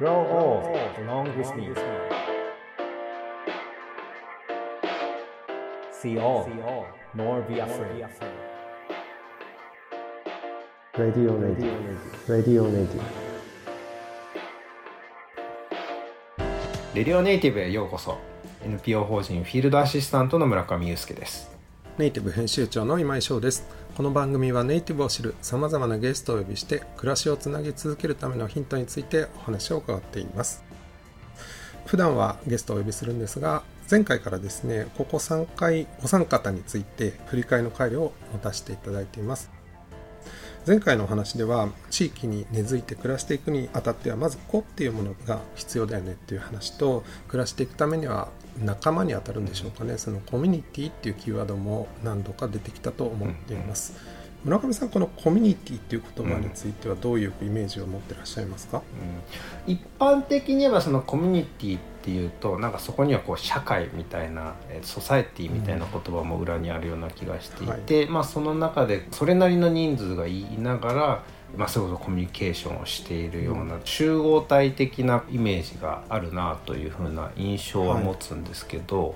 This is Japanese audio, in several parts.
Grow old along with me. See all, nor be afraid. Radio Native Radio Native レディオネイティブへようこそ NPO 法人フィールドアシスタントの村上祐介ですネイティブ編集長の今井翔です。この番組はネイティブを知るさまざまなゲストをお呼びして暮らしをつなぎ続けるためのヒントについてお話を伺っています。普段はゲストをお呼びするんですが前回からですねここ3回お三方について振り返りの回を持たせていただいています。前回のお話では地域に根付いて暮らしていくにあたってはまず子っていうものが必要だよねっていう話と暮らしていくためには仲間にあたるんでしょうかね。そのコミュニティっていうキーワードも何度か出てきたと思っています、村上さんこのコミュニティっていう言葉についてはどういうイメージを持ってらっしゃいますか、うん。一般的に言えばそのコミュニティっていうとなんかそこにはこう社会みたいなえーソサエティみたいな言葉も裏にあるような気がしていて、まあその中でそれなりの人数がいながらまあ、それこそコミュニケーションをしているような集合体的なイメージがあるなというふうな印象は持つんですけど、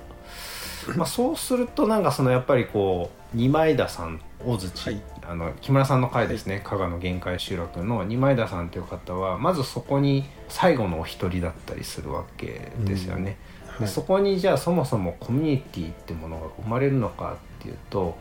まあ、そうするとなんかそのやっぱりこう二枚田さん大槌、はい。あの木村さんの回ですね、加賀の限界集落の二枚田さんという方はまずそこに最後のお一人だったりするわけですよね。はい。そこにじゃあそもそもコミュニティってものが生まれるのかっていうと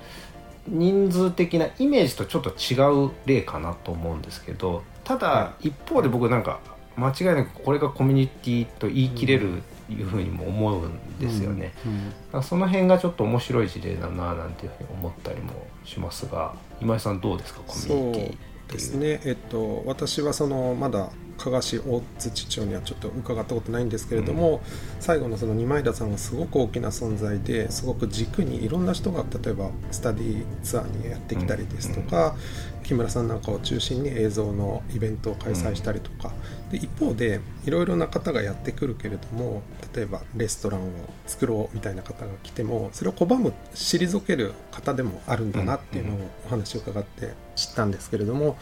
人数的なイメージとちょっと違う例かなと思うんですけどただは一方で僕なんか間違いなくこれがコミュニティと言い切れるいうふうにも思うんですよね。うん。だからその辺がちょっと面白い事例だななんていうふうに思ったりもしますが今井さんどうですかコミュニティ。ですね、えっと、私はそのまだ加賀市大槌町にはちょっと伺ったことないんですけれども、最後のその二枚田さんがすごく大きな存在ですごく軸にいろんな人が例えばスタディツアーにやってきたりですとか、木村さんなんかを中心に映像のイベントを開催したりとか、で一方でいろいろな方がやってくるけれども例えばレストランを作ろうみたいな方が来てもそれを拒む退ける方でもあるんだなっていうのをお話を伺って知ったんですけれども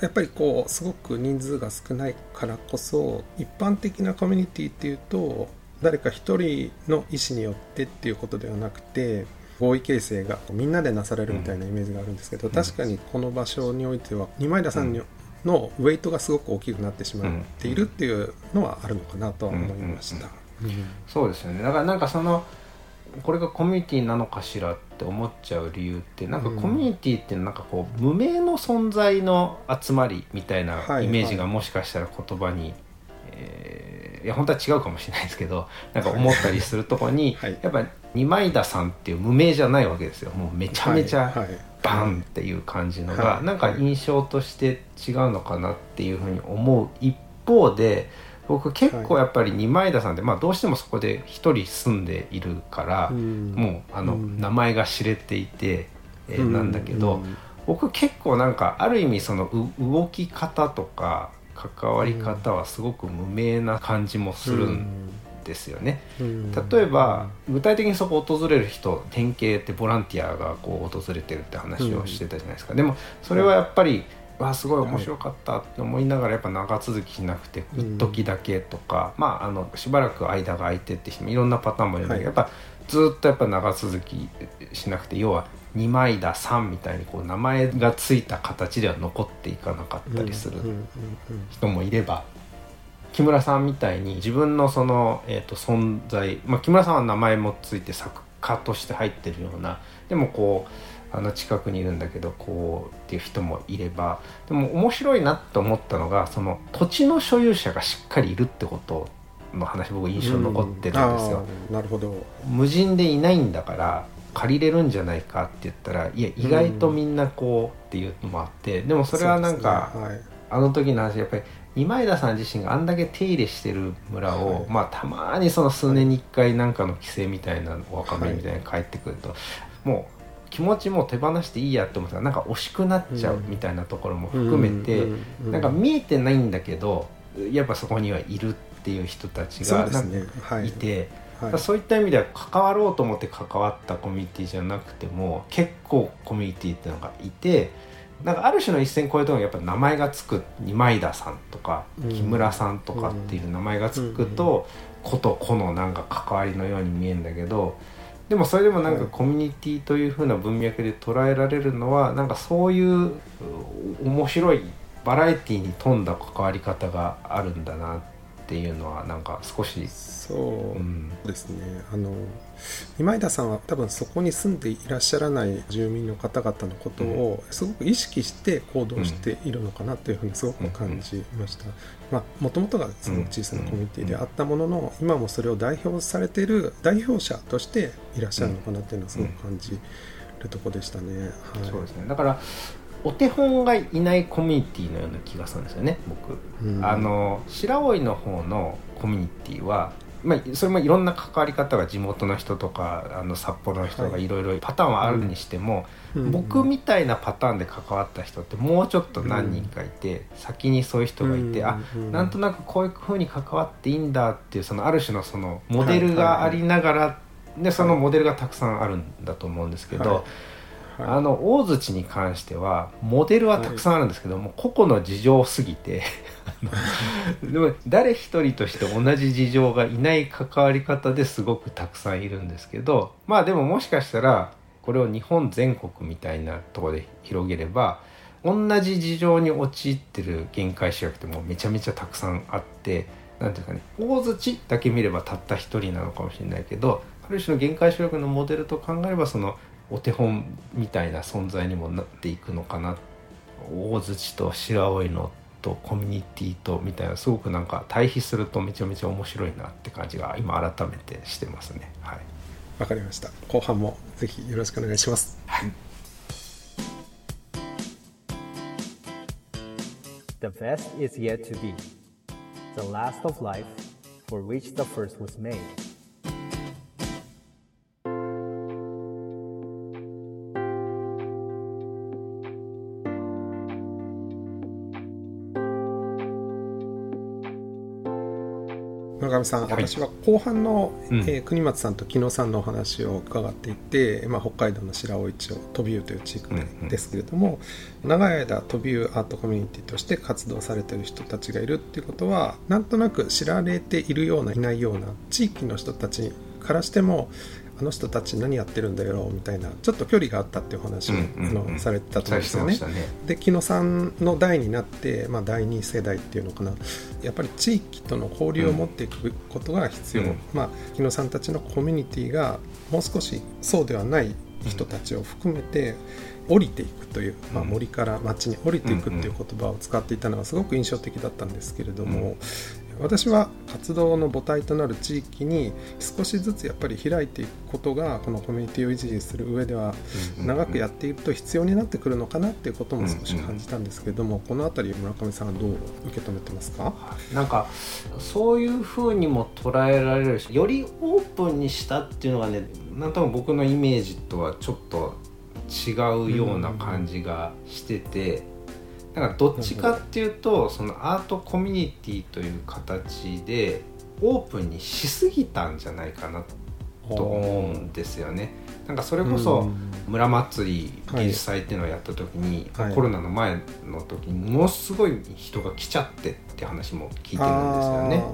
やっぱりこうすごく人数が少ないからこそ一般的なコミュニティっていうと誰か一人の意思によってっていうことではなくて合意形成がみんなでなされるみたいなイメージがあるんですけど、確かにこの場所においては二枚田さんにのウェイトがすごく大きくなってしまっているっていうのはあるのかなとは思いました。そうですよね。だからなんかそのこれがコミュニティなのかしらって思っちゃう理由ってなんかうん。コミュニティってなんかこう無名の存在の集まりみたいなはいイメージがもしかしたら言葉に、えーいや本当は違うかもしれないですけどなんか思ったりするとこに、はい。やっぱ二枚田さんっていう無名じゃないわけですよ。もうめちゃめちゃバンっていう感じのが、はい。なんか印象として違うのかなっていうふうに思う一方で僕結構やっぱり二枚田さんって、まあ、どうしてもそこで一人住んでいるから、うん。もうあの、うん。名前が知れていて、えーうん。なんだけど、うん。僕結構なんかある意味そのう動き方とか関わり方はすごく無名な感じもするんですよね。うん。例えば具体的にそこを訪れる人典型ってボランティアがこう訪れてるって話をしてたじゃないですか、でもそれはやっぱり、わあすごい面白かったって思いながらやっぱ長続きしなくてうん一時だけとか、まああのしばらく間が空いてって人もいろんなパターンもいるんだけど、はい。やっぱずっとやっぱ長続きしなくて要は二枚田さんみたいにこう名前がついた形では残っていかなかったりするうんうんうん人もいれば木村さんみたいに自分のその、えー、と存在、まあ、木村さんは名前もついて作家として入ってるようなでもこうあの近くにいるんだけどこうっていう人もいればでも面白いなと思ったのがその土地の所有者がしっかりいるってことの話僕印象に残ってるんですよ。なるほど。無人でいないんだから借りれるんじゃないかって言ったらいや意外とみんなこうっていうのもあって、でもそれはなんか、そうですね。あの時の話やっぱり今枝さん自身があんだけ手入れしてる村を、はい。まあたまにその数年に1回なんかの規制みたいなお若めみたいに帰ってくると、もう気持ちもう手放していいやって思ったらなんか惜しくなっちゃうみたいなところも含めて、なんか見えてないんだけどやっぱそこにはいるっていう人たちがい。て。はい。そういった意味では関わろうと思って関わったコミュニティじゃなくても結構コミュニティっていうのがいてなんかある種の一線越えたのがやっぱ名前がつく二枚田さんとかうん。木村さんとかっていう名前がつくと子と子のなんか関わりのように見えるんだけどでもそれでもなんかはい。コミュニティという風な文脈で捉えられるのはなんかそういうう面白いバラエティに富んだ関わり方があるんだなっていうのはなんか少し、そううん、ですね。あの今井田さんは多分そこに住んでいらっしゃらない住民の方々のことをすごく意識して行動しているのかなというふうにすごく感じました。まあもともとがすごく小さなコミュニティであったものの今もそれを代表されている代表者としていらっしゃるのかなっていうのはすごく感じるところでしたね。はい、そうですね。だからお手本がいないコミュニティのような気がするんですよね僕。うん。あの白老の方のコミュニティは、まあ、それもいろんな関わり方が地元の人とかあの札幌の人がはい。いろいろパターンはあるにしても、うん。僕みたいなパターンで関わった人ってもうちょっと何人かいて、先にそういう人がいて、あうん。なんとなくこういうふうに関わっていいんだっていうそのある種のそのモデルがありながら、でそのモデルがたくさんあるんだと思うんですけど。はいはいあの大槌に関してはモデルはたくさんあるんですけども、個々の事情すぎて でも誰一人として同じ事情がいない関わり方ですごくたくさんいるんですけどまあでももしかしたらこれを日本全国みたいなところで広げれば同じ事情に陥ってる限界集約ってもうめちゃめちゃたくさんあってなんていうかね大槌だけ見ればたった一人なのかもしれないけどある種の限界集約のモデルと考えればそのお手本みたいな存在にもなっていくのかな大槌と白老のとコミュニティとみたいなすごくなんか対比するとめちゃめちゃ面白いなって感じが今改めてしてますねはいわかりました後半もぜひよろしくお願いします。The best is yet to be. The last of life, for which the first was made. 上さん、はい。私は後半の、うん。えー国松さんと木野さんのお話を伺っていて、まあ、北海道の白老町飛湯という地域うんうんですけれども、長い間飛湯アートコミュニティとして活動されている人たちがいるっていうことはなんとなく知られているようないないような地域の人たちからしてもあの人たち何やってるんだよみたいなちょっと距離があったっていうお話を、されてたと思うんですよね。ね。で木野さんの代になって、まあ、第2世代っていうのかな。やっぱり地域との交流を持っていくことが必要、うん。まあ、木野さんたちのコミュニティがもう少しそうではない人たちを含めて降りていくという、まあ、うん。森から町に降りていくっていう言葉を使っていたのがすごく印象的だったんですけれども、私は活動の母体となる地域に少しずつやっぱり開いていくことがこのコミュニティを維持する上では長くやっていると必要になってくるのかなっていうことも少し感じたんですけれども、この辺り村上さんはどう受け止めてますか？なんかそういう風にも捉えられるしよりオープンにしたっていうのがねなんとも僕のイメージとはちょっと違うような感じがしてて、なんかどっちかっていうとそのアートコミュニティという形でオープンにしすぎたんじゃないかなと思うんですよね。なんかそれこそ、村祭り芸術祭っていうのをやった時に、はい。コロナの前の時にものすごい人が来ちゃってって話も聞いてるんですよね。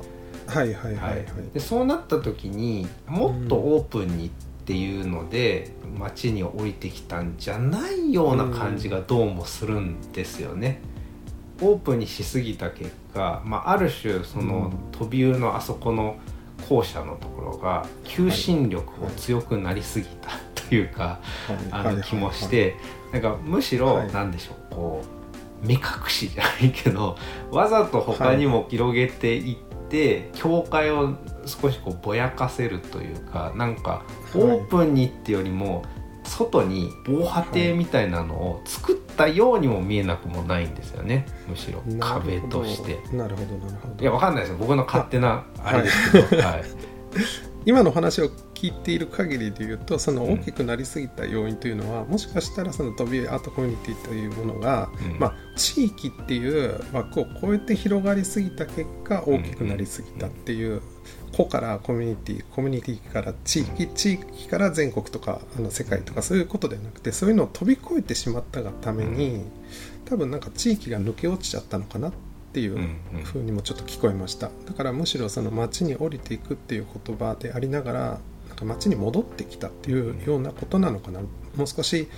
はいはいはいははい。い、でそうなった時にもっとオープンにっていうので、街に降りてきたんじゃないような感じがどうもするんですよね。オープンにしすぎた結果、まあ、ある種その飛び湯のあそこの校舎のところが求心力を強くなりすぎたというか、あの気もして、なんかむしろはい。なんでしょうこう目隠しじゃないけどわざと他にも広げていって、境界を少しこうぼやかせるというかなんかオープンにってよりも外に防波堤みたいなのを作ったようにも見えなくもないんですよね。むしろ壁として。なるほどなるほど。いやわかんないですよ。僕の勝手なあれですけど、はい、今の話を聞聞いている限りで言うとその大きくなりすぎた要因というのは、もしかしたらその飛びアートコミュニティというものが、うん。まあ、地域っていう枠を超えて広がりすぎた結果大きくなりすぎたっていう。個からコミュニティコミュニティから地域地域から全国とかあの世界とかそういうことではなくてそういうのを飛び越えてしまったがために多分なんか地域が抜け落ちちゃったのかなっていうふうにもちょっと聞こえました。だからむしろその町に降りていくっていう言葉でありながらなんか町に戻ってきたっていうようなことなのかな。もう少し、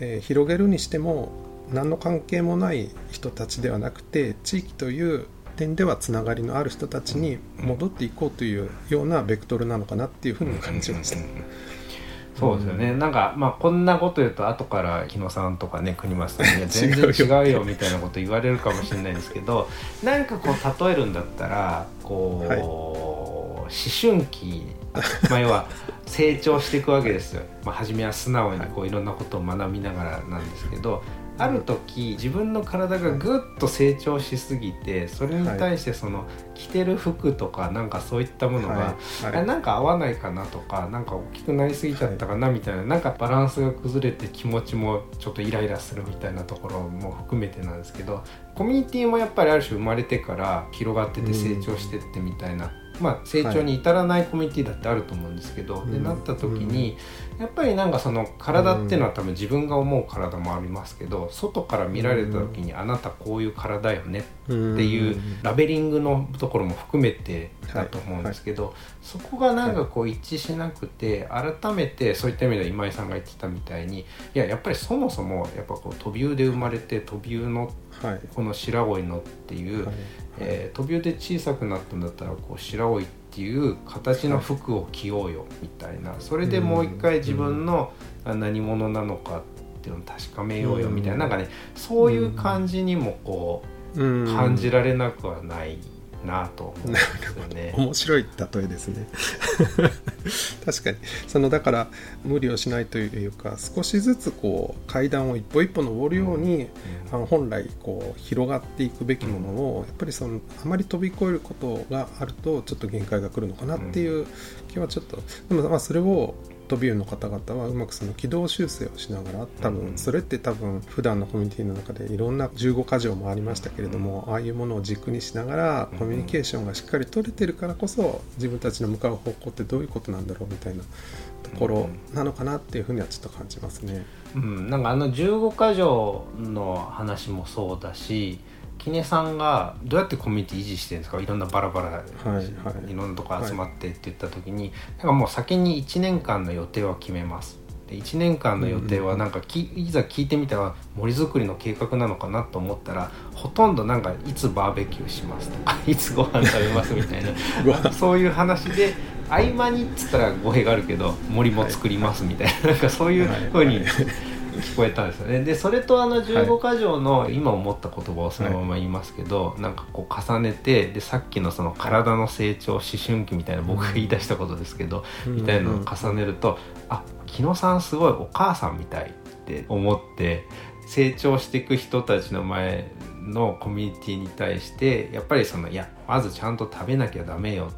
えー広げるにしても何の関係もない人たちではなくて地域という点ではつながりのある人たちに戻っていこうというようなベクトルなのかなっていうふうにも感じました。そうですよね、なんかまあこんなこと言うと後から日野さんとかね国松さんに「いや全然違うよ」みたいなこと言われるかもしれないんですけどなんかこう例えるんだったらこう、はい思春期、まあ、要は成長していくわけですよ、まあ、初めは素直にこうい。ろんなことを学びながらなんですけどある時自分の体がぐっと成長しすぎてそれに対してその着てる服とかなんかそういったものが、はい。はい。あなんか合わないかなとかなんか大きくなりすぎちゃったかなみたいな、なんかバランスが崩れて気持ちもちょっとイライラするみたいなところも含めてなんですけどコミュニティもやっぱりある種生まれてから広がってて成長してってみたいな、まあ成長に至らないコミュニティだってあると思うんですけど、うん。でなった時にやっぱりなんかその体っていうのは多分自分が思う体もありますけど外から見られた時にあなたこういう体よねっっていうラベリングのところも含めてだと思うんですけど、そこがなんかこう一致しなくて改めてそういった意味では今井さんが言ってたみたいにいややっぱりそもそもやっぱこう飛び魚で生まれて飛び魚のはい。この白老のっていう、はい。えー飛び魚で小さくなったんだったらこう白老っていう形の服を着ようよみたいな。それでもう一回自分のあ何者なのかっていうのを確かめようよみたいな、うん。なんかねそういう感じにもこううん。感じられなくはないなと思うんですよね。面白い例えですね。確かに。そのだから無理をしないというか少しずつこう階段を一歩一歩登るように、あの本来こう広がっていくべきものをやっぱりそのあまり飛び越えることがあるとちょっと限界が来るのかなっていう気はちょっと。でもまあそれを飛び魚の方々はうまくその軌道修正をしながら多うん。分それって多分普段のコミュニティの中でいろんな15箇条もありましたけれどもああいうものを軸にしながらコミュニケーションがしっかり取れてるからこそ自分たちの向かう方向ってどういうことなんだろうみたいなところなのかなっていうふうにはちょっと感じますね。うん、なんかあの15箇条の話もそうだしキネさんがどうやってコミュニティ維持してるんですか？いろんなバラバラ、はいはい。いろんなとこ集まってって言った時に、なんかもう先に1年間の予定は決めます。で1年間の予定はなんかき、いざ聞いてみたら森づくりの計画なのかなと思ったらほとんどなんかいつバーベキューしますとか いつご飯食べますみたいな。そういう話で合間にっつったら語弊があるけど森も作りますみたいな,、なんかそういうふうにはい聞こえたんですよね。でそれとあの15箇条の今思った言葉をそのまま言いますけど、なんかこう重ねてでさっきのその体の成長思春期みたいな僕が言い出したことですけど、うん。みたいなのを重ねると、あ木野さんすごいお母さんみたいって思って成長していく人たちの前のコミュニティに対してやっぱりそのいやまずちゃんと食べなきゃダメよ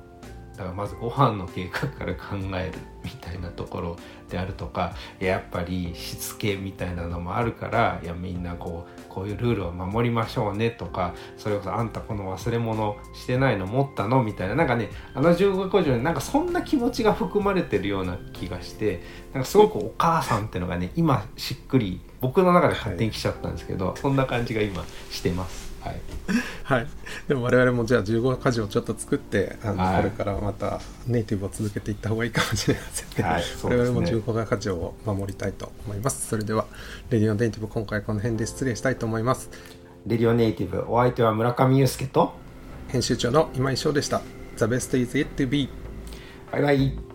だからまずご飯の計画から考えるみたいなところであるとかやっぱりしつけみたいなのもあるからいやみんなこうこういうルールを守りましょうねとかそれこそあんたこの忘れ物してないの持ったのみたいななんかねあの15個条になんかそんな気持ちが含まれてるような気がしてなんかすごくお母さんっていうのがね今しっくり僕の中で勝手に来ちゃったんですけど、そんな感じが今してます。はい。はい、でも我々もじゃあ15箇条をちょっと作ってあの、はい。これからまたネイティブを続けていった方がいいかもしれませんね、はいね。我々も15箇条を守りたいと思います。それではレディオネイティブ今回この辺で失礼したいと思います。レディオネイティブお相手は村上祐介と編集長の今井翔でした。The best is yet to be バイバイ